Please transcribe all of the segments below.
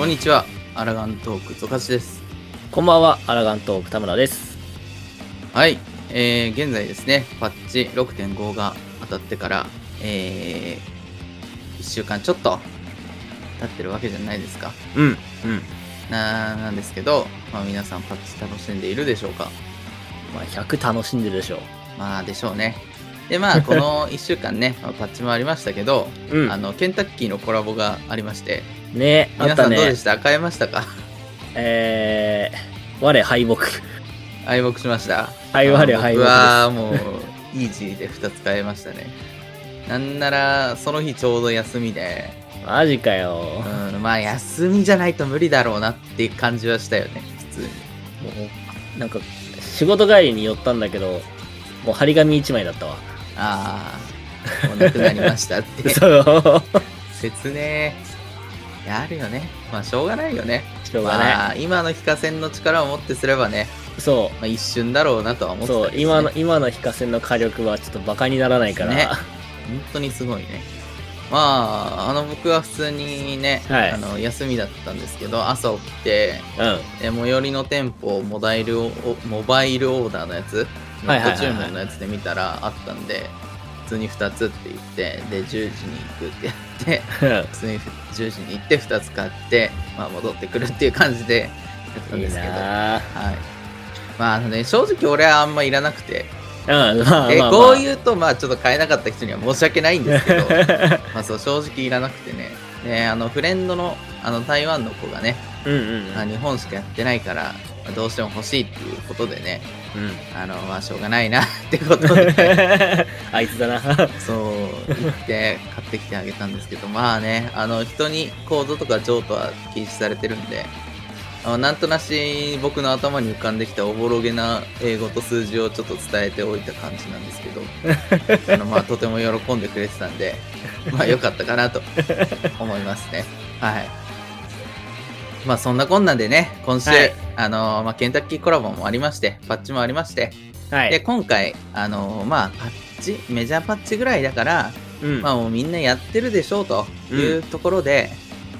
こんにちは、アラガントーク、ゾカチです。こんばんは、アラガントーク田村です。はい、えー、現在ですね、パッチ6.5が当たってから、えー、1週間ちょっと経ってるわけじゃないですか。うん、うん。な、なんですけど、まあ皆さんパッチ楽しんでいるでしょうか？まあ、100楽しんでるでしょまあでしょうね。で、まあこの1週間ね、まあ、パッチもありましたけど、う。うん。あの、ケンタッキーのコラボがありまして、ね、あっ皆さ。んどうでした？買えましたか？えー、我敗北。敗北しました？はい、我敗僕北はもうイージーで2つ買えましたねなんならその日ちょうど休みで。マジかよ。うん、まあ休みじゃないと無理だろうなっていう感じはしたよね普通にもう、なんか、仕事帰りに寄ったんだけど、もう張り紙1枚だったわ。ああもうなくなりましたってそう。説明いやあるよねまあしょうがないよねしょうがない。まあ今の非化線の力をもってすればね、そまあ、一瞬だろうなとは思っう。てたそう、今の、今の非化線の火力はちょっとバカにならないから。ね本当にすごいね。まあ、あの僕は普通にね、はいあの休みだったんですけど、朝起きて、うん。え最寄りの店舗モバイルオモバイルオーダーのやつ、ネット注文のやつで見たらあったんで、普通に2つって言って、で、10時に行くって、普通 に10時に行って2つ買って、まあ戻ってくるっていう感じでやったんいいですけど、はい。なぁ。まああのね、正直俺はあんまいらなくて。えこういうとまあちょっと買えなかった人には申し訳ないんですけど まあそう正直いらなくてねであのフレンドのあの台湾の子がね、うんうんあ日本しかやってないからまあどうしても欲しいっていうことでねうん。あのまあしょうがないなってことで。あいつだな。そう言って買ってきてあげたんですけど。まあねあの人にコードとか譲渡は禁止されてるんで。あのなんとなし僕の頭に浮かんできたおぼろげな英語と数字をちょっと伝えておいた感じなんですけど。あのまあとても喜んでくれてたんで。まあ良かったかなと思いますね。はいまあそんなこんなんでね今週、はいあのまあ、ケンタッキーコラボもありましてパッチもありましてではい。今回あのまあパッチメジャーパッチぐらいだからうんまあもうみんなやってるでしょうというところで、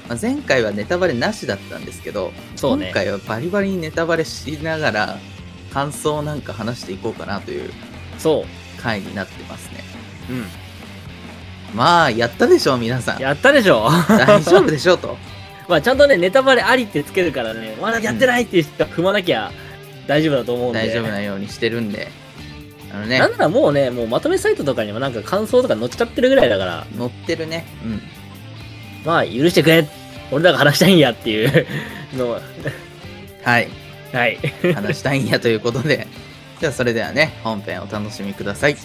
まあ、前回はネタバレなしだったんですけど、そうね今回はバリバリにネタバレしながら感想をなんか話していこうかなというそう。回になってますね。うん。まあやったでしょう皆さん。やったでしょ大丈夫でしょうと。まあちゃんとね、ネタバレありってつけるからね、まだやってないっていう人は踏まなきゃ大丈夫だと思うんで。大丈夫なようにしてるんで。あのねなん、ならもうね、もうまとめサイトとかにもなんか感想とか載っちゃってるぐらいだから、乗ってるね。うん。まあ許してくれ俺らが話したいんやっていう のを、はい。はい。話したいんやということで。ではそれではね、本編お楽しみください。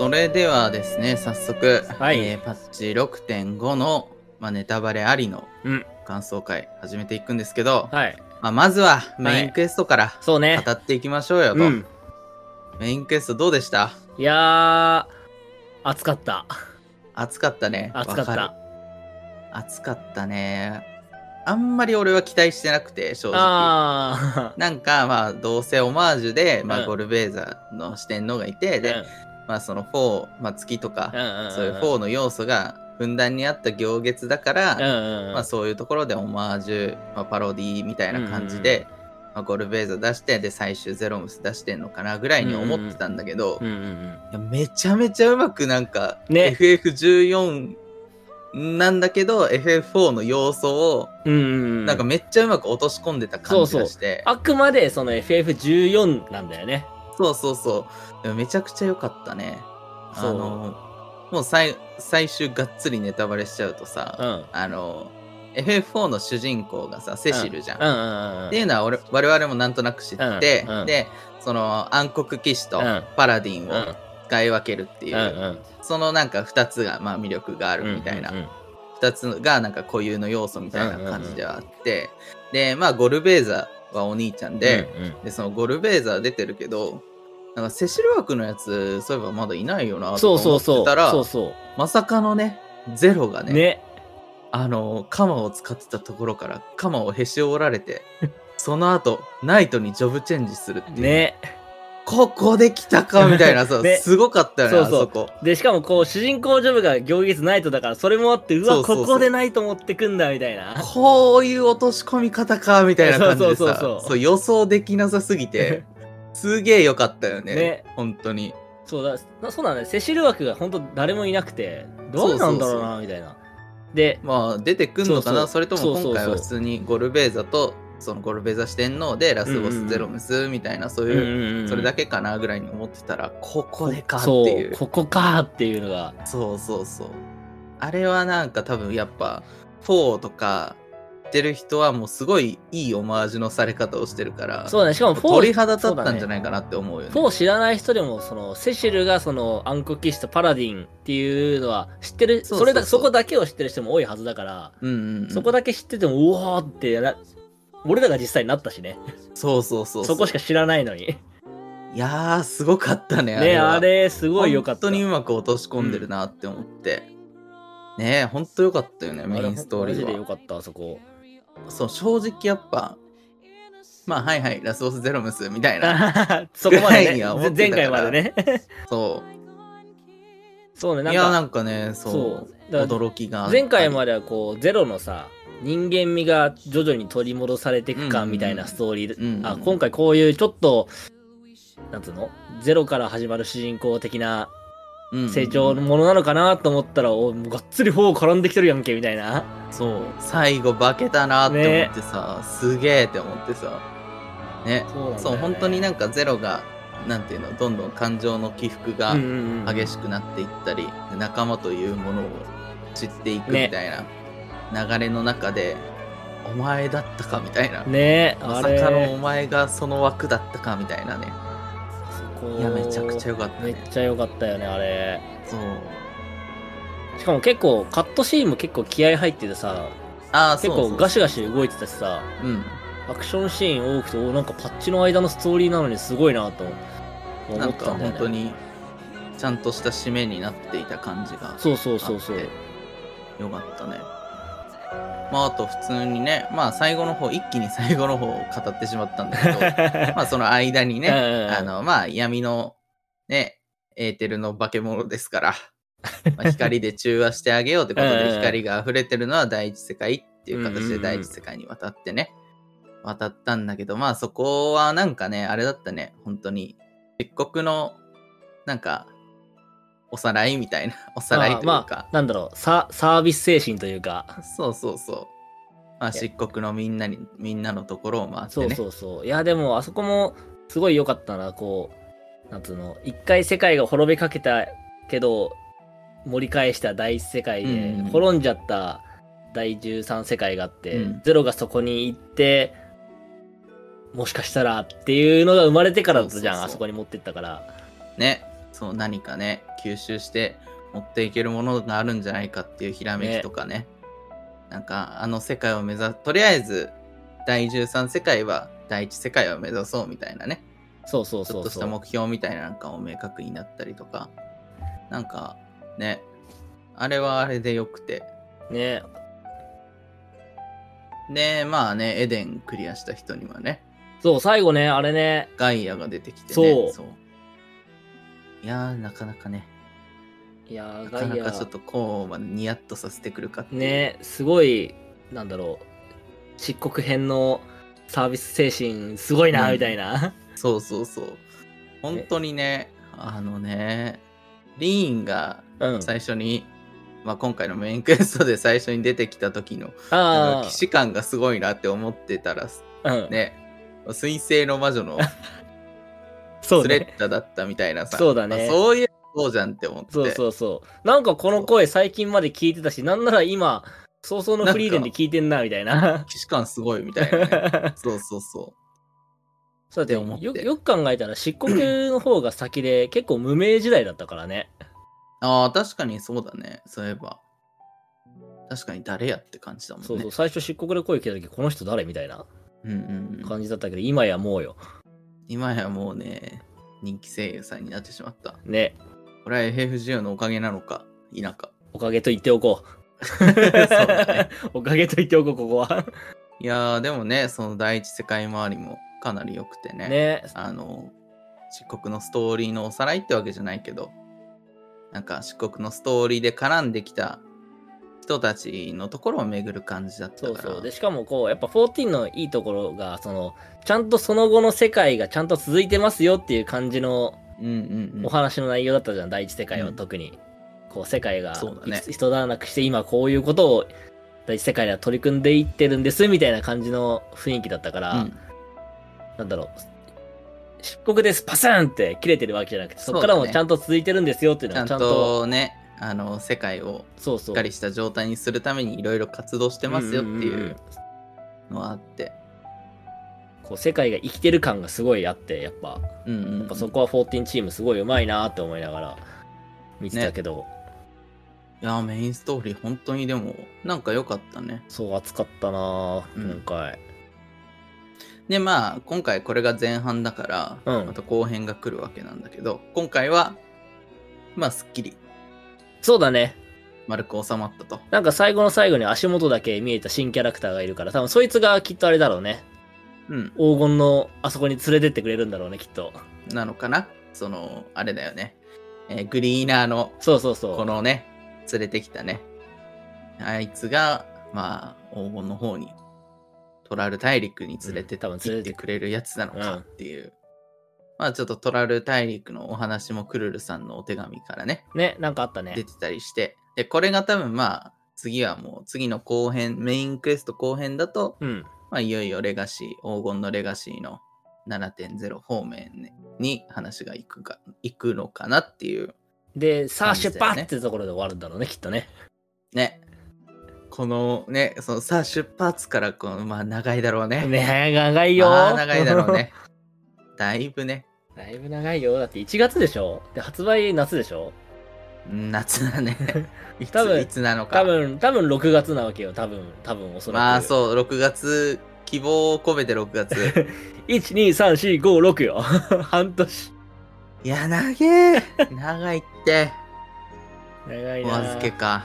それではですね、早速、はいえーパッチ6.5の、まあ、ネタバレありのうん。感想会始めていくんですけど、はい。まあ、まずはメインクエストから。語っていきましょうよと。うん。メインクエストどうでした？いやー、暑かった。暑かったね。暑かった。暑かったね。あんまり俺は期待してなくて、正直。あなんか、まあ、どうせオマージュで、まあ、うんゴルベーザの四天王がいて、ー。で、まあ、その4、まあ、月とか、そういう4の要素がふんだんにあった行月だから。まあ、そういうところでオマージュ、まあ、パロディみたいな感じで、まあ、ゴルベーザ出してで最終ゼロムス出してんのかなぐらいに思ってたんだけど、めちゃめちゃうまくなんか、ね FF14 なんだけど FF4 の要素を。なんかめっちゃうまく落とし込んでた感じがして、あくまでその FF14 なんだよね。そうそうそう。でもめちゃくちゃ良かったね。あのもう最最終がっつりネタバレしちゃうとさ、うん。あの FF4 の主人公がさセシルじゃん。っていうのは俺我々もなんとなく知ってて、うんうん。でその暗黒騎士とうん。パラディンうん。を使い分けるっていう、うんうん。そのなんか2つがまあ魅力があるみたいな、うんうんうん。2つがなんか固有の要素みたいな感じではあって、でまあゴルベーザはお兄ちゃんで,、うんうん。でそのゴルベーザは出てるけどなんかセシル枠のやつ、そういえばまだいないよなそうと思そうそう。ってたら、そうそまさかのね、ゼロがう。ね、ね。あの、鎌を使ってたところから、鎌をへし折られて、その後、ナイトにジョブチェンジするっていう。ね。ここで来たかみたいなさ、ねすごかったよね、そうそうあそこ。で、しかもこう、主人公ジョブが行月ナイトだから、それもあって、うわ、そうそうそうここでナイト持ってくんだ、みたいな。こういう落とし込み方か、みたいな感じでさ、そうそうそうそう予想できなさすぎて、すげえ良かったよね。ね本当に。そうだ、なそうなんだね。セシル枠が本当誰もいなくて、どうなんだろうな、みたいな。で、まあ、出てくんのかな？それとも今回は普通にゴルベーザと、そのゴルベーザ四天王でラスボスゼロムスみたいな、そういう、うんそれだけかなぐらいに思ってたら、ここでかっていう。ここかっていうのが。そうそうそう。あれはなんか多分やっぱ、4とか、ってる人はもうすごいいいオマージュのされ方をしてるから、そうだね、しかも4、鳥肌立ったんじゃいないかなって思うよね。4知らない人でも、その、セシルがその暗黒騎士とパラディンっていうのは知ってる、それだ、そこだけを知ってる人も多いはずだから、うんうんうん、そこだけ知ってても、うわーってな、俺らが実際になったしね。そうそうそうそこしか知らないのに。いやー、すごかったね。ね、はあれ、すごい良かった。本当にうまく落とし込んでるなって思って。ねえ、本当良かったよね、メインストーリマジでーは。良かった、あそこ。そう、正直やっぱ、まあ、はいはい、ラスボスゼロムスみたいな。そこまでね前回までね。そそうね、う。なんいや、なか、んかね、そう、驚きが。前回まではこう、ゼロのさ、人間味が徐々に取り戻されていくかみたいなストーリー、うんうんあ今回こういうちょっと、なんつうの？ゼロから始まる主人公的なうん成長のものなのかなと思ったら、おがっつり4絡んできてるやんけみたいな。そう、最後化けたなって思ってさ、すげえって思ってさ。ね、そうねそう、本当になんかゼロが、なんていうの、どんどん感情の起伏がうんうんうん激しくなっていったり、仲間というものを知っていくみたいな流れの中で、お前だったかみたいな。ねま。さかのお前がその枠だったかみたいなね。そこいや、めちゃくちゃ良かっためっね。ちゃ良かったよね、あれ。そう。しかも結構、カットシーンも結構気合入っててさ、ああ、結構ガシガシ動いてたしさ、うん。アクションシーン多くて、おなんかパッチの間のストーリーなのにすごいなと思ったんだよね。本当に、ちゃんとした締めになっていた感じが。そうそうそうそうよかったね。まあ、あと普通にね、まあ最後の方、一気に最後の方を語ってしまったんだけど、まあその間にね、うんあの、まあ闇のね、エーテルの化け物ですから、まあ光で中和してあげようってことで光が溢れてるのは第一世界っていう形で第一世界に渡ってね、渡ったんだけど、まあそこはなんかね、あれだったね、本当に、漆黒の、なんか、おさらい？みたいな、おさらいというか、まあ、まあ、なんだろう。サ、サービス精神というか、そうそうそう。まあ、漆黒のみんなに、みんなのところを回ってそうね。そうそう。いや、でも、あそこもすごい良かったな、こう、なんつうの、一回世界が滅びかけたけど、盛り返した第一世界で、うんうん滅んじゃった第13世界があって、うん。ゼロがそこに行って、もしかしたらっていうのが生まれてからだったじゃん、あそこに持ってったから。ね。そう、何かね、吸収して持っていけるものがあるんじゃないかっていうひらめきとかね。なんか、あの世界を目指す、とりあえず、第13世界は第一世界を目指そうみたいなね。そうそうちょっとしたそうそう。目標みたいななんかも明確になったりとか。なんか、ね。あれはあれでよくて。ね。で、まあね、エデンクリアした人にはね、そう、最後ね、あれね、ガイアが出てきてね。そういやー、なかなかね、いやー、なかなかちょっとこうまでニヤッとさせてくるかって。ね、すごい、なんだろう、漆黒編のサービス精神、すごいな、うんみたいな。そうそうそう。本当にね、あのね、リーンがうん。最初に、まあ今回のメインクエストで最初に出てきた時の、あか騎士感がすごいなって思ってたら、あ、うん。ね、水星の魔女の。スレッタだったみたいなさ、そうだねまあそういうそうじゃんって思って。そうそうそう。なんかこの声最近まで聞いてたし、なんなら今、早々のフリーレンで聞いてんな、みたいな。騎士感すごいみたいなね。そうそうそう。そうだって思ってよよく考えたら漆黒の方が先で 結構無名時代だったからね。ああ、確かにそうだね。そういえば。確かに誰やって感じだもんね。そうそう、最初漆黒で声聞いた時、この人誰みたいな感じだったけど、今やもうよ。今やもうね、人気声優さんになってしまった。ね。これは FF10 のおかげなのか否か。おかげと言っておこう。そうだね。おかげと言っておこう、ここは。いやーでもね、その第一世界周りもかなり良くてね。ね。あの、漆黒のストーリーのおさらいってわけじゃないけど、なんか漆黒のストーリーで絡んできた人たちのところを巡る感じだったから。そうそう。で、しかもこう、やっぱ14のいいところが、その、ちゃんとその後の世界がちゃんと続いてますよっていう感じのうんうんうんお話の内容だったじゃん、第一世界はうん特に。こう、世界がそうだね一一段落して、今こういうことを第一世界では取り組んでいってるんです、みたいな感じの雰囲気だったから、うんなんだろう。漆黒です、パスンって切れてるわけじゃなくて、そこからもちゃんと続いてるんですよっていうちゃんのはちゃんと、とね、あの、世界を。しっかりした状態にするためにいろいろ活動してますよっていうのはあって。こう世界が生きてる感がすごいあって、やっぱ、うんうんうんやっぱそこは14チームすごい上手いなって思いながら見てたけど、いやー、メインストーリー本当にでも、なんか良かったね。そう熱かったなうん今回。で、まあ、今回これが前半だから、うんまた後編が来るわけなんだけど、今回は、まあ、すっきりそうだね。丸く収まったと。なんか最後の最後に足元だけ見えた新キャラクターがいるから、多分そいつがきっとあれだろうね。うん。黄金のあそこに連れてってくれるんだろうね、きっと。なのかな？その、あれだよね。えーグリーナーの、そうそうそう。このね、連れてきたね。あいつが、まあ、黄金の方に、トラル大陸に連れてうん多分連れて行ってくれるやつなのかっていう。まあ、ちょっとトラル大陸のお話もクルルさんのお手紙からね、ね、なんかあったね出。てたりして。で、これが多分まあ、次はもう、次の後編、メインクエスト後編だと、うん。まあ、いよいよレガシー、黄金のレガシーの7.0方面に話が行くか、行くのかなっていうで、さあ出発ってところで終わるんだろうね、きっとね。ね。このね、そのさあ出発からこの、まあ長いだろうね。ね長いよ。まあ長いだろう。ね。だいぶね、だいぶ長いよ。だって1月でしょ？で、発売夏でしょ？夏だね。いつ多分いつなのか。多分、多分6月なわけよ。多分、多分おそらく。まあそう、6月、希望を込めて6月。1、2、3、4、5、6よ。半年。いや、長え。長いって。お長いな。預けか。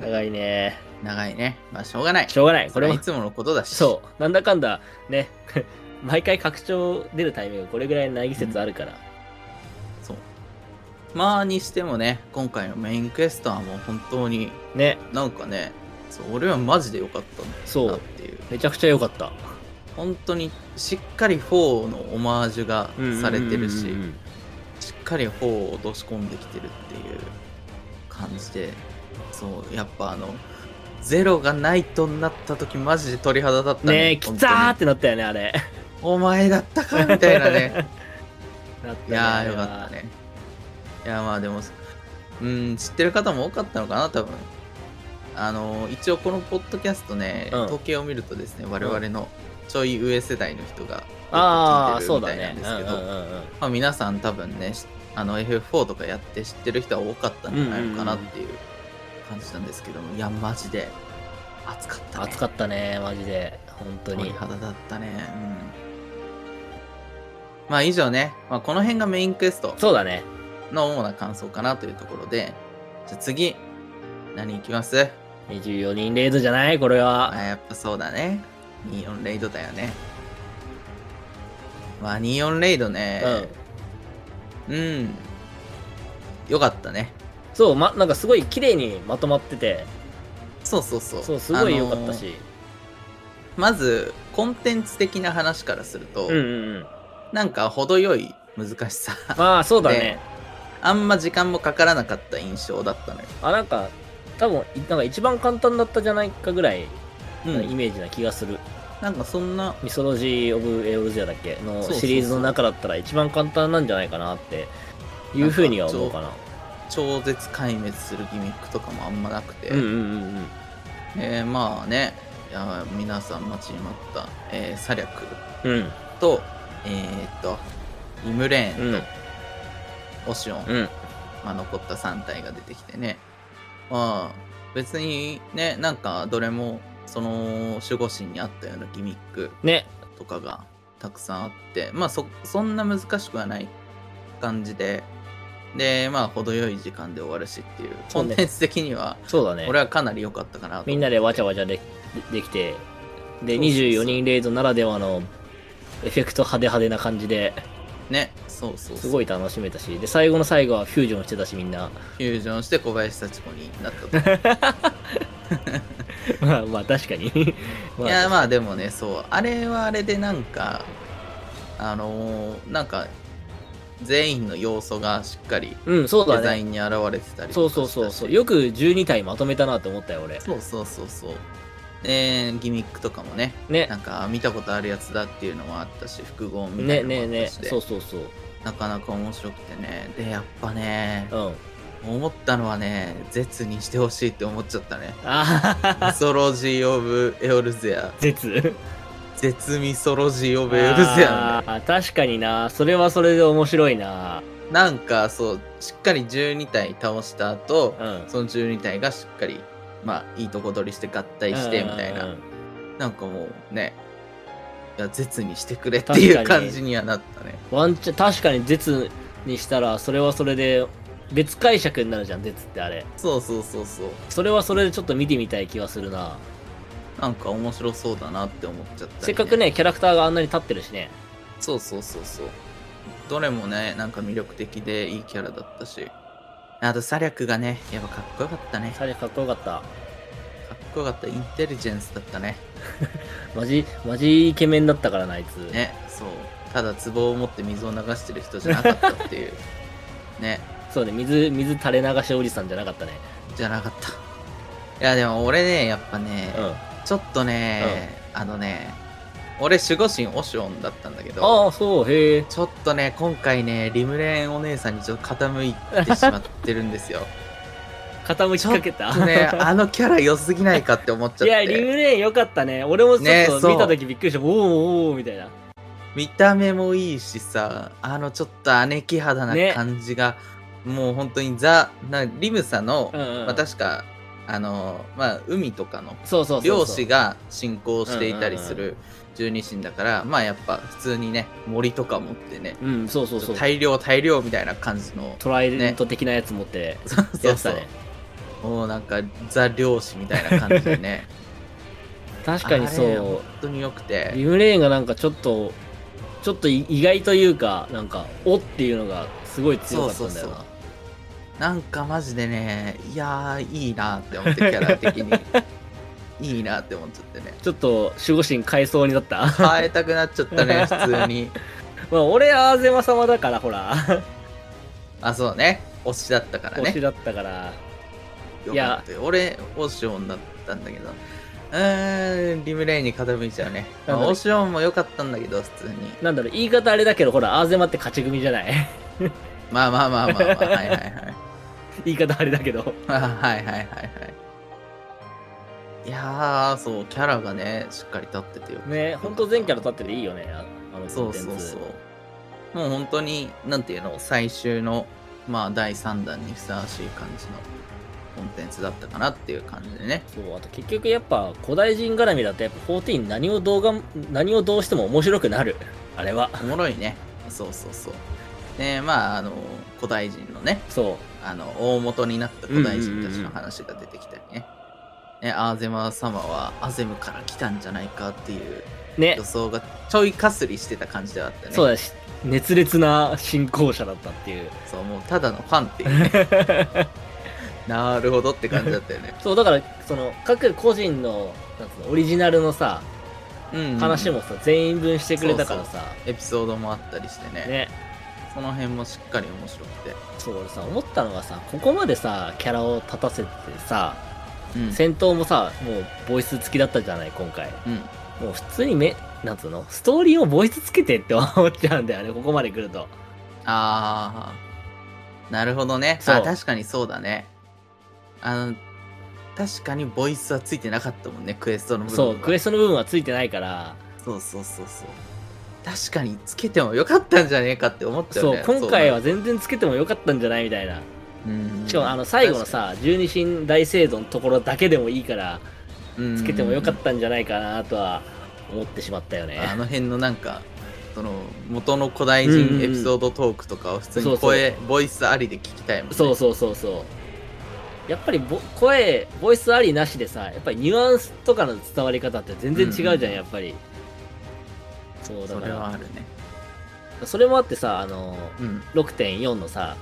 長いね。長いね。まあしょうがない。しょうがない。これはい、つものことだし。そう。なんだかんだ、ね。毎回拡張出るタイミングこれぐらいの季節あるから。そう。まあにしてもね、今回のメインクエストはもう本当にね。なんかね、そう俺はマジで良かったんだそう。なっていう。めちゃくちゃ良かった。本当にしっかり4のオマージュがされてるしうんうんうんうんしっかり4を落とし込んできてるっていう感じでそうやっぱあのゼロがないとなった時マジで鳥肌立ったねえ、きたーってなったよね、あれ。お前だったかみたいなね。なったいやーよかった。ね。いやまあでもうん知ってる方も多かったのかな多分。あの一応このポッドキャストね、うん。統計を見るとですね我々のちょい上世代の人がああ、そうてるみたいなんね。ですけど、皆さん多分ねしあの FF4 とかやって知ってる人は多かったんじゃないのかなっていう感じなんですけども、いやマジで熱かったね。暑かったね、マジで。本当に。鳥肌だったね。うんまあ以上ね、まあ、この辺がメインクエスト。そうだね。の主な感想かなというところで。じゃあ次。何いきます？24人レイドじゃない？これは。あやっぱそうだね。24レイドだよね。まあ24レイドね。うん。うん。よかったね。そう、ま、なんかすごい綺麗にまとまってて、そうそうそう。そう、すごい良かったあのーし。まずコンテンツ的な話からすると、うんうんうん。なんか程よい難しさまあ、そうだねで。あんま時間もかからなかった印象だったのよ、あ、なんか、多分、いなんか一番簡単だったじゃないかぐらい、うんイメージな気がする。なんかそんなミソロジー・オブ・エオルゼアだっけ？のシリーズの中だったら一番簡単なんじゃないかなっていうふうには思うかな。超絶壊滅するギミックとかもあんまなくて、うんうんうんうん。えーまあねいや皆さん待ちに待った、えーサリャクうんとえーっとイムレーンうんとオシオン、うん。まあ、残った3体が出てきてねまあ別にねなんかどれもその守護神にあったようなギミックね。とかがたくさんあって、まあそ、そんな難しくはない感じで、で、まあ、程よい時間で終わるしっていう、コンテンツ的には、そうだね。俺はかなり良かったかなと。みんなでわちゃわちゃでできて、で、そうそうそう24人レイドならではのエフェクト派手派手な感じで、ね、そうそうそう。すごい楽しめたし、で、最後の最後はフュージョンしてたし、みんな。フュージョンして小林幸子になったと。まあまあ、確かに。ま いや、まあでもね、そう、あれはあれでなんか、あのーなんか、全員の要素がしっかり。デザインに現れてたりそうとかしたしそうそうそう。よく12体まとめたなって思ったよ、俺。そうそうそうそう。で、ギミックとかもね、ねな。んか見たことあるやつだっていうのもあったし、複合みたねいなねねのもあったしで、そうそうそう。なかなか面白くてね。で、やっぱね、うん。思ったのはね、絶にしてほしいって思っちゃったね。あミソロジー・オブ・エオルゼア。絶？絶ミソロジー・オブ・エオルゼアのね。あー確かにな。それはそれで面白いな。なんかそう、しっかり12体倒した後、うん。その12体がしっかり、まあ、いいとこ取りして合体して、みたいな。うんうんうんなんかもうね、いや、絶にしてくれっていう感じにはなったね。ワンチャン、確かに絶にしたら、それはそれで別解釈になるじゃん、絶ってあれ。そうそうそうそう。それはそれでちょっと見てみたい気がするな。なんか面白そうだなって思っちゃったり、せっかく。ね、キャラクターがあんなに立ってるしね。そうそうそうそう。どれもね、なんか魅力的でいいキャラだったし。あと、サリャクがね、やっぱかっこよかったね。かサリかっこよかった。っこよかった。インテリジェンスだったね。マジ、マジイケメンだったからな、あいつ。ね、そう。ただ、壺を持って水を流してる人じゃなかったっていう。ね、そうね、水、水垂れ流しおじさんじゃなかったね。じゃなかった。いや、でも俺ね、やっぱね、うん。ちょっとね、あのね、俺守護神オシオンだったんだけど、ああ、そう、へえ。ちょっとね、今回ね、リムレーンお姉さんにちょっと傾いてしまってるんですよ。傾きかけた。ね、あのキャラ良すぎないかって思っちゃっいや、リて。ムレーンよかったね。俺もちょっと見たときびっくりした。おーおーみたいな。見た目もいいしさ、あのちょっと姉貴肌なね感じが、もう本当にザ、なリムサの、うんうん。まあ確か、あの、まあ海とかの。漁師が信仰していたりする十二神だから、まあやっぱ普通にね、森とか持ってね、うん、そうそうそう。大量大量みたいな感じの、トライデント的なやつ持ってそうそうそう。もうなんかザ漁師みたいな感じでね 確かにそあれ本う。当に良くてリムレーンがなんかちょっと、ちょっと意意外というか、なんか、おっていうのがすごい強かったんだよそうそうな。なんかマジでねいやーいいなって思ってキャラ的に いいなって思っちゃってね。ちょっと守護神変えそうになった？変えたくなっちゃったね 普通に。まあ、俺、アーゼマ様だから、ほら。あそうね。推しだったからね。推しだったから。よかったよ。俺オシオンだったんだけど。うーんリムレインに傾いちゃうね、まあオシオンも良かったんだけど普通に。なんだろう、言い方あれだけど、ほら、アーゼマって勝ち組じゃない？まあまあまあまあまあはいはいはい。言い方あれだけど。あ はいはいはいはい。いやー、そう、キャラがね、しっかり立っててよ。ね、ほんと全キャラ立ってていいよね、ああのそうそうそう。もう本当に、なんていうの、最終の、まあ、第3弾にふさわしい感じのコンテンツだったかなっていう感じでね。そう、あと結局やっぱ古代人絡みだとやっぱ14何を動画、何をどうしても面白くなる。あれは。おもろいね。そうそうそう。で、まあ、あの、古代人のね、そあの、大元になった古代人たちの話が出てきたりね。ね、アーゼマ様はアゼムから来たんじゃないかっていうう。ね予、想がちょいかすりしてた感じではあったね。そうだし、熱烈な信仰者だったっていう。そう、もうただのファンっていうね。なるほどって感じだったよね。そう、だから、その、各個人の、なんつうの、オリジナルのさ、うん、話もさ、全員分してくれたからさ、エピソードもあったりしてね。ね。その辺もしっかり面白くて。そう、俺さ、思ったのがさ、ここまでさ、キャラを立たせてさ、うん。戦闘もさ、もう、ボイス付きだったじゃない、今回。うん。もう普通にめ、なんつうの、ストーリーをボイスつけてって思っちゃうんだよね、ここまで来ると。あー。なるほどね。あ、確かにそうだね。あの、確かにボイスはついてなかったもんね、クエストの部分は。そう、クエストの部分はついてないから、そうそうそうそう。確かにつけてもよかったんじゃねえかって思っちゃうそうね。、今回は全然つけてもよかったんじゃないみたいな。うん、しかも、あの、最後のさ、十二神大聖堂のところだけでもいいから、つけてもよかっうんたんじゃないかなとは思ってしまったよね。あの辺のなんかその元の古代人エピソードトークとかを普通に声、ボイスありで聞きたいもんね。そうそうそうそう。やっぱりボ声ボイスありなしでさやっぱりニュアンスとかの伝わり方って全然違うじゃん、うんうんやっぱり。そうだそれからはあるね。それもあってさあのうん。6.4のさ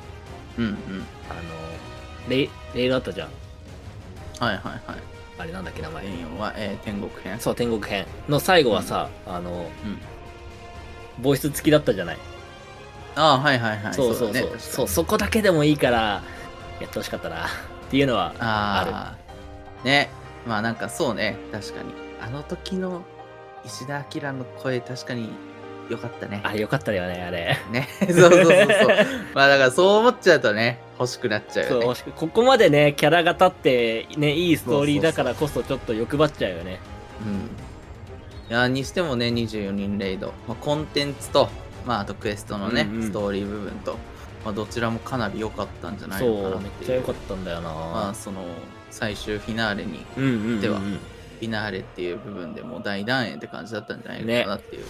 うんうんあのレイレールあったじゃん。はいはいはい。あれなんだっけ名前。全4は、えー天国編？そう天国編。の最後はさ、あの、ボイス付きだったじゃない？ああはいはいはい。そうそうそう。だねそうそこだけでもいいからやってほしかったな。っていうのはああね。まあなんかそうね。確かに。あの時の石田明の声確かに良かったね。あれよかったよねあれ。ね。そうそうそうそう。まあだからそう思っちゃうとね欲しくなっちゃうそうよねもしここまでねキャラが立ってねいいストーリーだからこそちょっと欲張っちゃうよね。うん。いやにしてもね24人レイド、まあ、コンテンツとまああとクエストのね、うんうん。ストーリー部分と、まあ、どちらもかなり良かったんじゃないかなうめっっていう。ちゃ良かったんだよな、まあその最終フィナーレにではフィナーレっていう部分でもう大団円って感じだったんじゃないのかなっていう。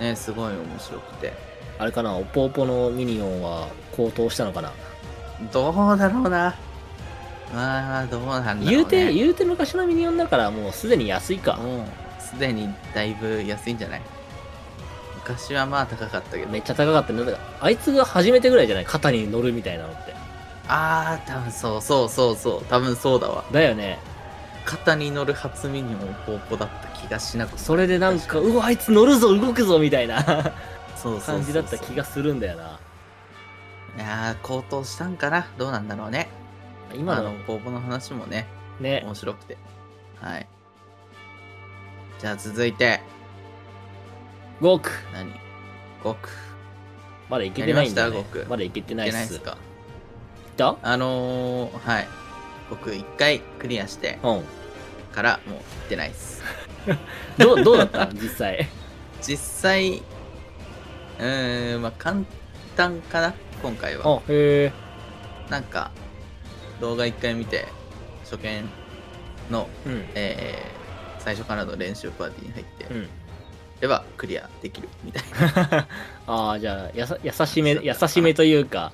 ね。すごい面白くて。あれかなおぽおぽのミニオンは高騰したのかなどうだろうな。まあどうなんだろう、ね、言うて言うて昔のミニオンだからもうすでに安いか。もうすでにだいぶ安いんじゃない？昔はまあ高かったけど。めっちゃ高かったね。だからあいつが初めてぐらいじゃない？肩に乗るみたいなのって。ああ多分そうそうそうそう。多分そうだわ。だよね。肩に乗る初ミニオンポーポだった気がしなくもそれでなんかうわあいつ乗るぞ動くぞみたいな。そうそう。感じだった気がするんだよないやー高騰したんかな。どうなんだろうね。今のあのポーポの話もねね。面白くて。はい。じゃあ続いて。ゴーク。何？5区まだいけてないんだよ、ねままだいけてないっす。いけないですあのー、はい。僕1回クリアして。うん。からもう行ってないです。どうどうだった実際。実際うーんまあ簡単かな今回は。あへえなんか動画1回見て初見の、うん。えー最初からの練習パーティーに入って、うん。ではクリアできるみたいな。ああじゃあやさ優しめ優しめというか。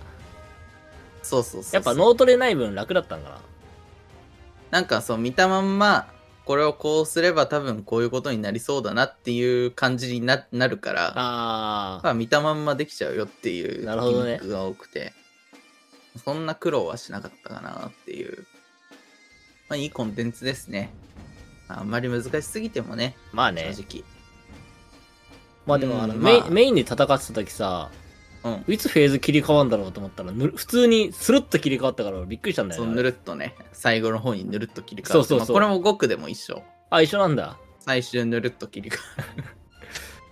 そうそうそうそう。やっぱ脳トレない分楽だったんかな。なんかそう見たまんまこれをこうすれば多分こういうことになりそうだなっていう感じにななるからあまあ見たまんまできちゃうよっていうなるクが多くて、そんな苦労はしなかったかなっていう。まあいいコンテンツですね。あんまり難しすぎてもねまあね。正直。まあでもあの、うんまあメインメインで戦ってた時さうん。いつフェーズ切り替わんだろうと思ったらぬ普通にスルッと切り替わったから俺びっくりしたんだよねそうぬるっとね。最後の方にぬるっと切り替わってそうそうそう。まあこれも5区でも一緒。あ一緒なんだ。最終ぬるっと切り替わ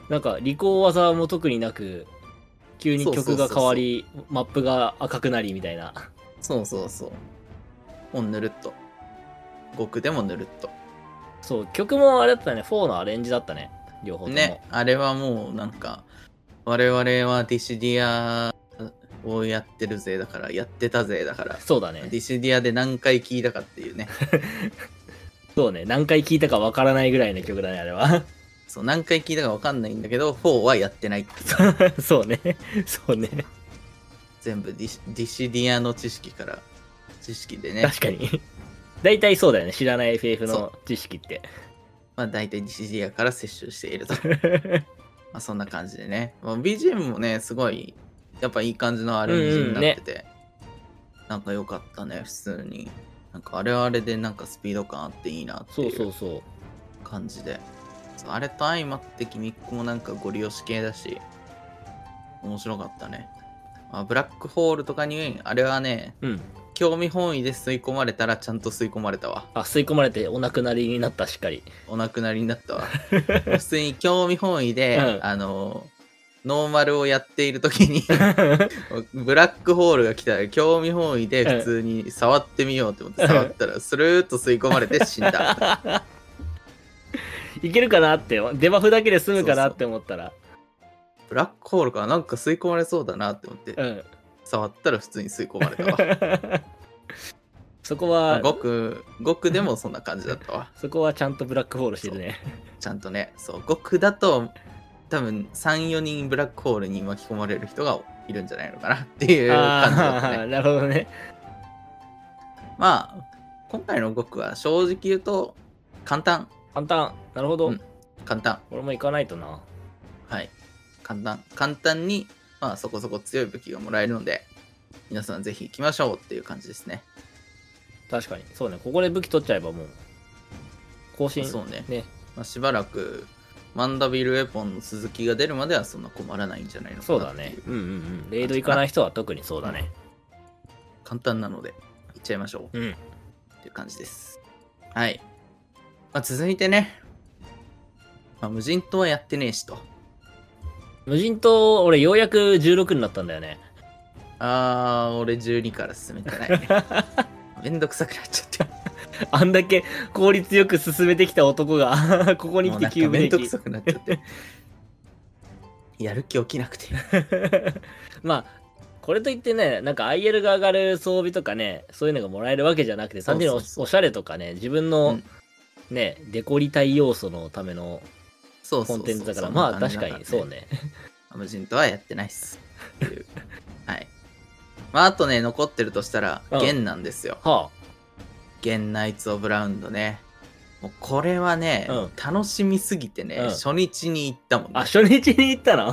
なんか利口技も特になく急に曲が変わりマップが赤くなりみたいな。そうそうそう。もうぬるっと。極でもぬるっと。そう曲もあれだったね。4のアレンジだったね。両方とも。ね、あれはもうなんか、我々はディシディアをやってるぜだから、やってたぜだから、そうだね。ディシディアで何回聞いたかっていうね、そうね何回聴いたかわからないぐらいの曲だねあれは。そう何回聞いたかわかんないんだけど、4はやってないって そうね。そうね。全部ディシディシディアの知識から、知識でね、確かに。大体そうだよね知らない FF その知識って。まあ大体ディシディアから摂取していると。まあそんな感じでね。まあ、BGM もね、すごい、やっぱいい感じのアレンジになってて、なんか良かったね、普通に。なんかあれはあれでなんかスピード感あっていいなってそういうそうそう感じで。あれと相まってギミックもなんかゴリ押し系だし、面白かったね。まあ、ブラックホールとかに、あれはね、うん興味本位で吸い込まれたらちゃんと吸い込まれたわ。あ吸い込まれてお亡くなりになったしっかり。お亡くなりになったわ。普通に興味本位で、うん。あの、ノーマルをやっている時に、ブラックホールが来た。ら興味本位で普通に触ってみようって思って触ったら、スルーッと吸い込まれて死んだ。いけるかなってデバフだけで済むかなって思ったら。ブラックホールかなんか吸い込まれそうだなって思って、うん触ったら普通に吸い込まれたわ。そこはごく、ごくでもそんな感じだったわ。そこはちゃんとブラックホールしてるねちゃんとね、そう、極だと、多分3、4人ブラックホールに巻き込まれる人がいるんじゃないのかなっていう感じだったね。なるほどね。まあ、今回の5区は正直言うと、簡単。簡単。なるほど。うん簡単。俺も行かないとな。はい。簡単。簡単に、まあそこそこ強い武器がもらえるので、皆さんぜひ行きましょうっていう感じですね。確かに。そうね。ここで武器取っちゃえばもう、更新。そうね。ね。まあ、しばらく、マンダビルウェポンの続きが出るまではそんな困らないんじゃないのかそうなっていう。だね。うんうんうん。レイド行かない人は特にそうだね。簡単なので、行っちゃいましょう。うん。っていう感じです。はい。まあ、続いてね、まあ、無人島はやってねえしと。無人島、俺ようやく16になったんだよね。あー、俺12から進めてないね。めんどくさくなっちゃって。あんだけ効率よく進めてきた男が、ここに来て急ブレーキめんどくさ。くなっちゃって。やる気起きなくて。まあ、これといってね、なんか IL が上がる装備とかね、そういうのがもらえるわけじゃなくて、単純におしゃれとかね、自分うのんね、デコりたい要素のためのそうコンテンツだから、まあ確かにそう。ね。無人島はやってないっす。っていう。はい。まあ、あとね、残ってるとしたら、うんゲンなんですよ。はゲンナイツ・オブ・ラウンドね。もうこれはね、うん楽しみすぎてね、うん初日に行ったもんねあ。あ、。初日に行ったの？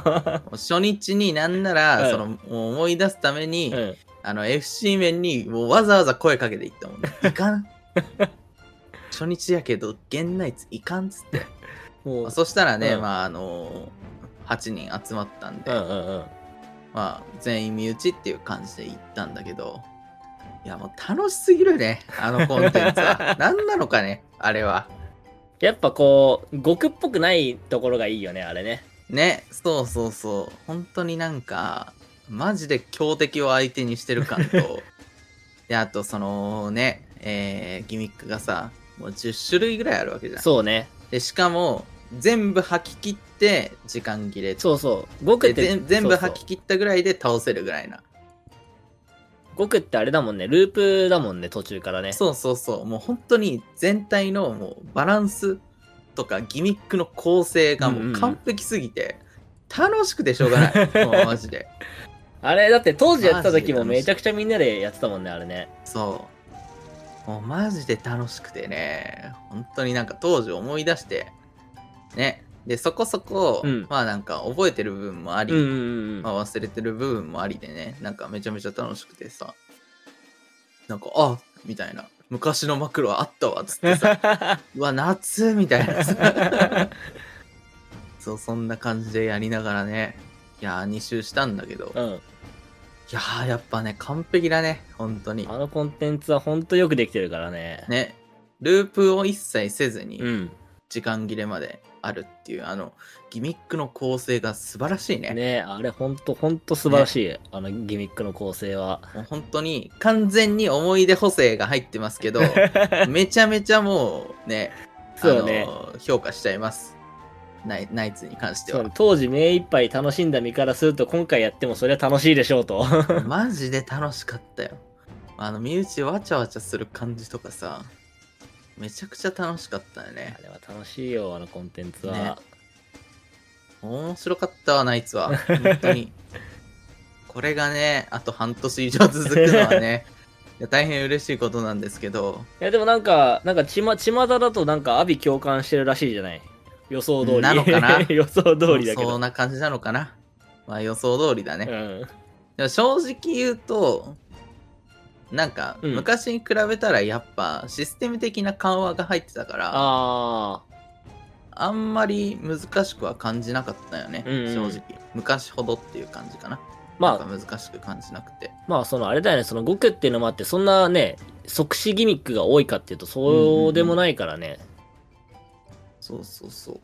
初日になんなら、うんそのもう思い出すために、うん。あの FC 面にもうわざわざ声かけていったもんね。いかん？初日やけど、ゲンナイツいかんっつって。まあ、そしたらね、うんまああの8人集まったんで、うんうんうん。まあ全員身内っていう感じで行ったんだけど、いやもう楽しすぎるね、あのコンテンツは。何なのかね、あれは。やっぱこう、極っぽくないところがいいよね、あれね。ね、そうそうそう。本当になんか、マジで強敵を相手にしてる感と、で、あとそのね、えーギミックがさ、もう10種類ぐらいあるわけじゃん。そうね。で、しかも、全部吐き切って時間切れそうそう。極っでて全全部吐き切ったぐらいで倒せるぐらいな。極ってあれだもんね。ループだもんね、途中からね。そうそうそう。もう本当に全体のもうバランスとかギミックの構成がもう完璧すぎて、楽しくてしょうがない。もうマジで。あれ、だって当時やってた時もめちゃくちゃみんなでやってたもんね、あれね。そう。もうマジで楽しくてね、本当になんか当時思い出して、ね。で、そこそこ、うんまあなんか覚えてる部分もあり、うんうんうんうん。まあ忘れてる部分もありでね、なんかめちゃめちゃ楽しくてさ、なんか、あみたいな。昔のマクロあったわ、つってさ、うわ、夏みたいなさ。そう、そんな感じでやりながらね、いやー、2周したんだけど、いうん。やー、やっぱね、完璧だね、本当にあ。のコンテンツはほんとよくできてるからね。ね、ループを一切せずにうん。時間切れまであるっていう、あの、ギミックの構成が素晴らしいね。ねあれほんとほんと素晴らしい、あのギミックの構成は。本当に完全に思い出補正が入ってますけど、めちゃめちゃもうね、あのそうね評価しちゃいます。ナイナイツに関しては。当時目いっぱい楽しんだ身からすると今回やってもそれは楽しいでしょうと。マジで楽しかったよ。あの、身内わちゃわちゃする感じとかさ、めちゃくちゃ楽しかったよねあ。れは楽しいよ、あのコンテンツは。ね面白かったわ、ナイツは。本当に。これがね、あと半年以上続くのはね、いや大変嬉しいことなんですけど、いやでもなんか、なんかちま、巷だとなんかアビ共感してるらしいじゃない？予想通り。なのかな？予想通りだけそど。んな感じなのかな？まあ予想通りだね。うん。正直言うと、なんかうん昔に比べたらやっぱシステム的な緩和が入ってたから、ああんまり難しくは感じなかったよね、うんうん正直。昔ほどっていう感じかな。ー。まあ、難しく感じなくて。まあそのあれだよね、その5区っていうのもあって、そんなね、即死ギミックが多いかっていうと、そうでもないからね。そうそうそう。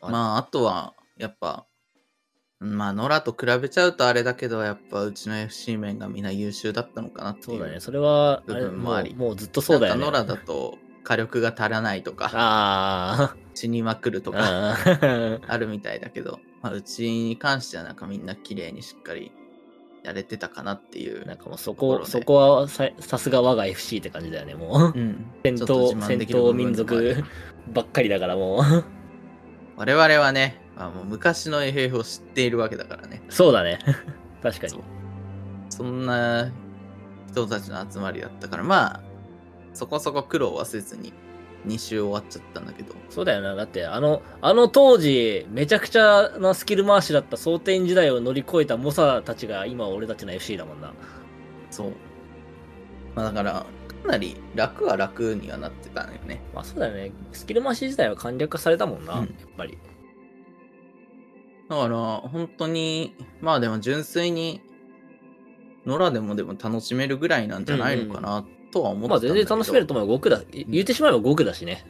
あまああとはやっぱ、まあ野良と比べちゃうとあれだけど、やっぱうちの FC 面がみんな優秀だったのかなっていう。そうだね、それは、部分もありもうずっとそうだよね。なんか野良だと火力が足らないとか、あ死にまくるとか。あ。るみたいだけど、まあ、うちに関してはなんかみんな綺麗にしっかりやれてたかなっていう。なんかもうそこ、ところでそこはささすが我が FC って感じだよね、もう。うん、戦ちょっと闘、戦自慢できる闘民部分でもある族ばっかりだからもう。我々はね、まあもう昔の FF を知っているわけだからね。そうだね。確かにそう。そんな人たちの集まりだったから、まあ、そこそこ苦労はせずに2周終わっちゃったんだけど、そうだよな。だって、あの、あの当時、めちゃくちゃなスキル回しだった蒼天時代を乗り越えた猛者たちが今俺たちの FC だもんな。そう。まあだから、かなり楽は楽にはなってたんだよね。まあそうだよね。スキル回し自体は簡略化されたもんな。うんやっぱり。だから、本当に、まあでも純粋に、野良でもでも楽しめるぐらいなんじゃないのかなとは思ってまあたんだけど。全然楽しめると思うよ。5区だ。い言ってしまえば5区だしね。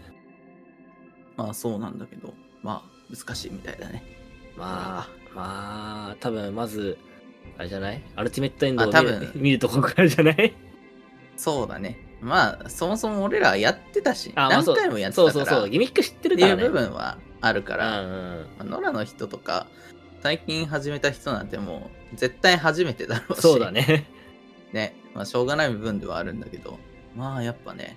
まあそうなんだけど、まあ難しいみたいだね。まあ、まあ、多分まず、あれじゃない？アルティメットエンドを見る分 見るとこからじゃない？そうだね。まあ、そもそも俺らやってたし、何回もやってたから、そうそうそう。ギミック知ってるからね。っていう部分はあるかうんら、うん。まあ野良の人とか、最近始めた人なんてもう、絶対初めてだろうし、そうだ。ね。ね。まあ、しょうがない部分ではあるんだけど、まあ、やっぱね、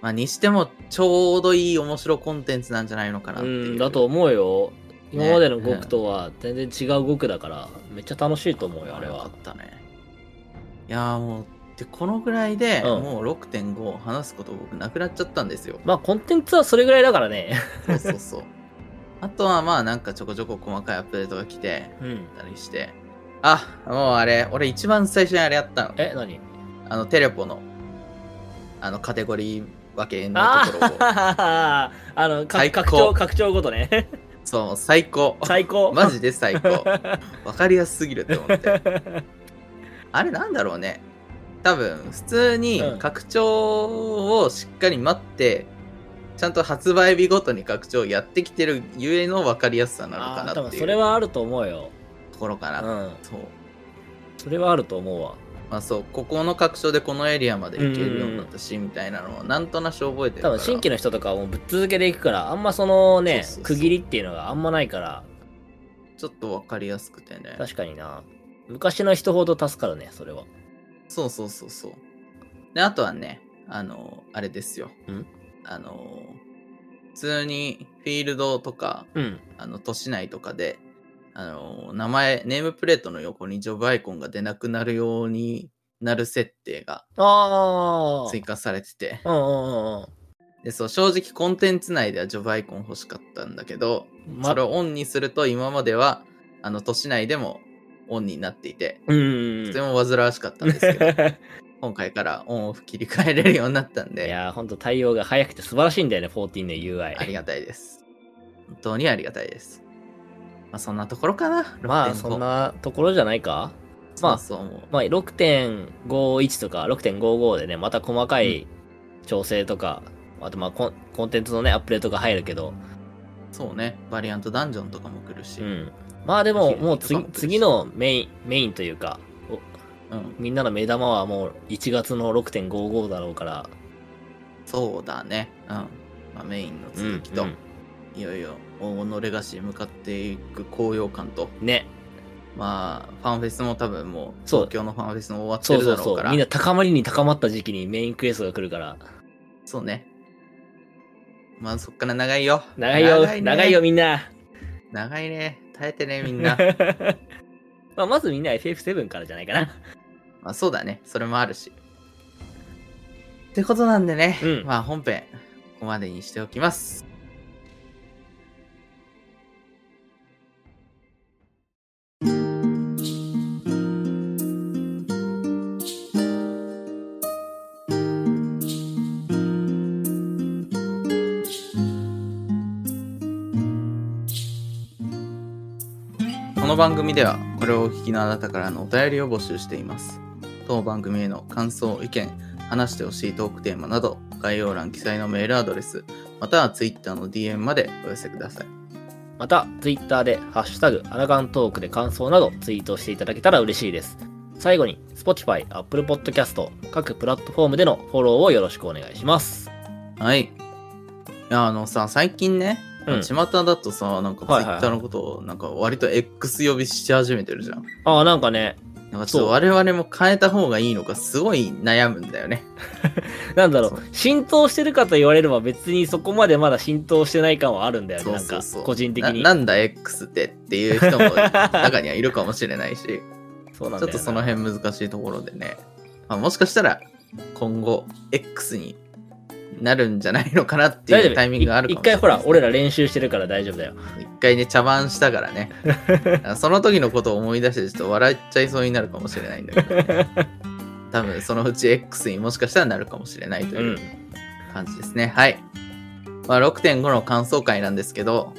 まあ、にしても、ちょうどいい面白コンテンツなんじゃないのかなっうていう。ん、だと思うよ。ね今までの5区とは全然違う5区だから、めっちゃ楽しいと思うよ、あれはよかっ。たね。いやーもう、で、このぐらいで、うんもう6.5話すこと僕なくなっちゃったんですよ。まあ、コンテンツはそれぐらいだからね。そうそうそう。あとはまあなんかちょこちょこ細かいアップデートが来てうん。たりして。あ、もうあれ、俺一番最初にあれやったの。え、何？あのテレポの、あのカテゴリー分けのあところを。あ あの、か最高拡張、拡張ごとね。そう、最高。最高。マジで最高。わかりやすすぎるって思って。あれなんだろうね。多分、普通にうん拡張をしっかり待って、ちゃんと発売日ごとに拡張をやってきてるゆえの分かりやすさなのかなっていうそれはあると思うよ。ところかな。うん。そう。それはあると思うわ。まあそう、ここの拡張でこのエリアまで行けるようになったし、みたいなのをなんとなく覚えてるから。多分新規の人とかはもうぶっ続けでいくから、あんまそのね区切りっていうのがあんまないから、ちょっと分かりやすくてね。確かにな。昔の人ほど助かるね、それは。そうそうそうそう。で、あとはね、あの、あれですよ。ん？あの、普通にフィールドとか、うん。あの、都市内とかで、あの、名前、ネームプレートの横にジョブアイコンが出なくなるようになる設定がああ。追加されてて、うんうんうんうん。で、そう、正直コンテンツ内ではジョブアイコン欲しかったんだけど、まそれをオンにすると今までは、あの、都市内でもオンになっていて、うんうんとても煩わしかったんですけど、今回からオンオフ切り替えれるようになったんいで、やー、ほんと対応が早くて素晴らしいんだよね、14の UI。ありがたいです。本当にありがたいです。まあそんなところかな。まあ、6.5そんなところじゃないか。まあそう思う。まあ、6.51とか6.55でね、また細かい調整とか、あとまあコンコンテンツのね、アップデートが入るけど、そうね。バリアントダンジョンとかも来るし。うん。まあでも、もう次次のメイン、メインというか、うん。みんなの目玉はもう1月の6.55だろうから、そうだね。うん。まあメインの続きと、うんいよいよ黄金のレガシーに向かっていく高揚感と、ね、まあ、ファンフェスも多分もう、東京のファンフェスも終わってるだろから、そううみんな高まりに高まった時期にメインクエストが来るから、そうね。まあそっから長いよ。長いよ、ね長いよみんな。長いね。耐えてね、みんな。まあまずみんな FF7 からじゃないかな。まあそうだね。それもあるし。ってことなんでね、うんまあ本編、ここまでにしておきます。の番組ではこれをお聞きのあなたからのお便りを募集しています。当番組への感想、意見、話してほしいトークテーマなど概要欄記載のメールアドレス、または Twitter の DM までお寄せください。また、Twitter で、ハッシュタグ、アナガントークで感想などツイートしていただけたら嬉しいです。最後に、Spotify、Apple Podcast、各プラットフォームでのフォローをよろしくお願いします。はい。いや、あのさ、最近ね、うん。巷だとさ、なんかはいはいはい。Twitter のことをなんか割と X 呼びし始めてるじゃん。ああ、なんかね、なんかちょっと我々も変えた方がいいのかすごい悩むんだよね。なんだろう。浸透してるかと言われれば別にそこまでまだ浸透してない感はあるんだよね、なんか。個人的に。ななんだ X ってっていう人も中にはいるかもしれないし、そうなんちょっとその辺難しいところでね、まあ、もしかしたら今後 X になるんじゃないのかなっていうタイミングがあるかもしれない回ほら、俺ら練習してるから大丈夫だよ。一回ね、茶番したからね。その時のことを思い出して、ちょっと笑っちゃいそうになるかもしれないんだけど、ね、多分そのうち X にもしかしたらなるかもしれないとう。いうん感じですね。はい。まあ、6.5の感想会なんですけど、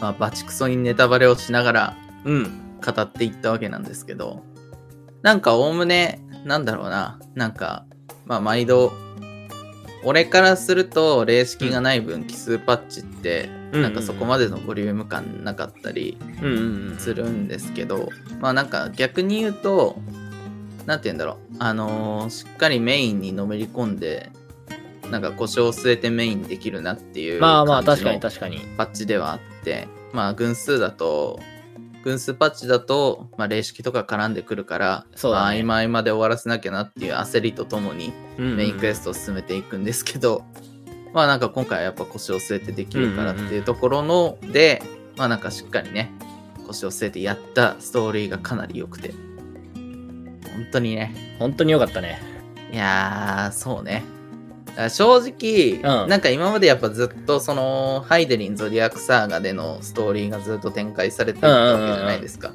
まあ、バチクソにネタバレをしながらうん。語っていったわけなんですけど、なんかおおむね、なんだろうな、なんか、まあ毎度、俺からすると、霊式がない分、奇数パッチって、うんなんかそこまでのボリューム感なかったり。するんですけど、まあなんか逆に言うと、なんて言うんだろう、あのーしっかりメインにのめり込んで、なんか腰を据えてメインできるなっていうまあまあ、確かに確かに。パッチではあって、まあ群数だと、群数パッチだと、まあ霊式とか絡んでくるから、そうだねまあ合間合間で終わらせなきゃなっていう焦りとともにメメインクエストを進めていくんですけど、まあなんか今回はやっぱ腰を据えてできるからっていうところので、まあなんかしっかりね、腰を据えてやったストーリーがかなり良くて、本当にね、本当によかったね。いやー、そうね。正直、うんなんか今までやっぱずっとそのハイデリン・ゾディアク・サーガでのストーリーがずっと展開されていたわけじゃないですか。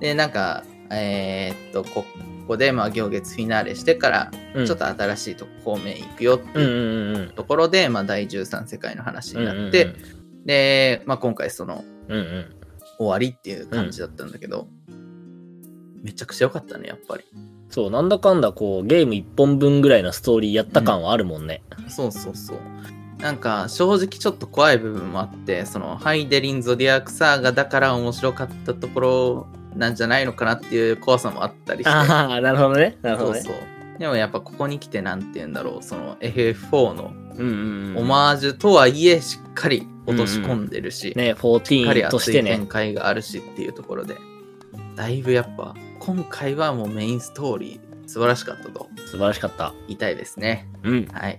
で、なんか、えーっと、ここでまあ行月フィナーレしてから、うんちょっと新しいとこ方面行くよってうんいううんうんところで、まあ第13世界の話うん。になって、うんで、まあ今回そのうんうん。終わりっていう感じだったんだけど、めちゃくちゃ良かったね、やっぱり。そう、なんだかんだこう、ゲーム1本分ぐらいのストーリーやった感はあるもんね。そうそうそう。なんか正直ちょっと怖い部分もあって、そのハイデリン・ゾディアク・サーガだから面白かったところなんじゃないのかなっていう怖さもあったりして。ああ、なるほどね。なるほどね。そうそう。でもやっぱここに来てなんて言うんだろう、その FF4 のうんうんうん。オマージュとはいえしっかり落とし込んでるし、ね、しっかり14としてね展。開があるしっていうところで、だいぶやっぱ今回はもうメインストーリー素晴らしかったと素晴らしかった。言いたいですね。うん。はい。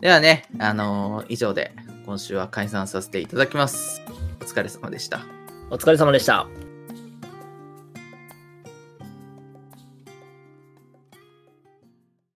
ではね、あのー以上で今週は解散させていただきます。お疲れ様でした。お疲れ様でした。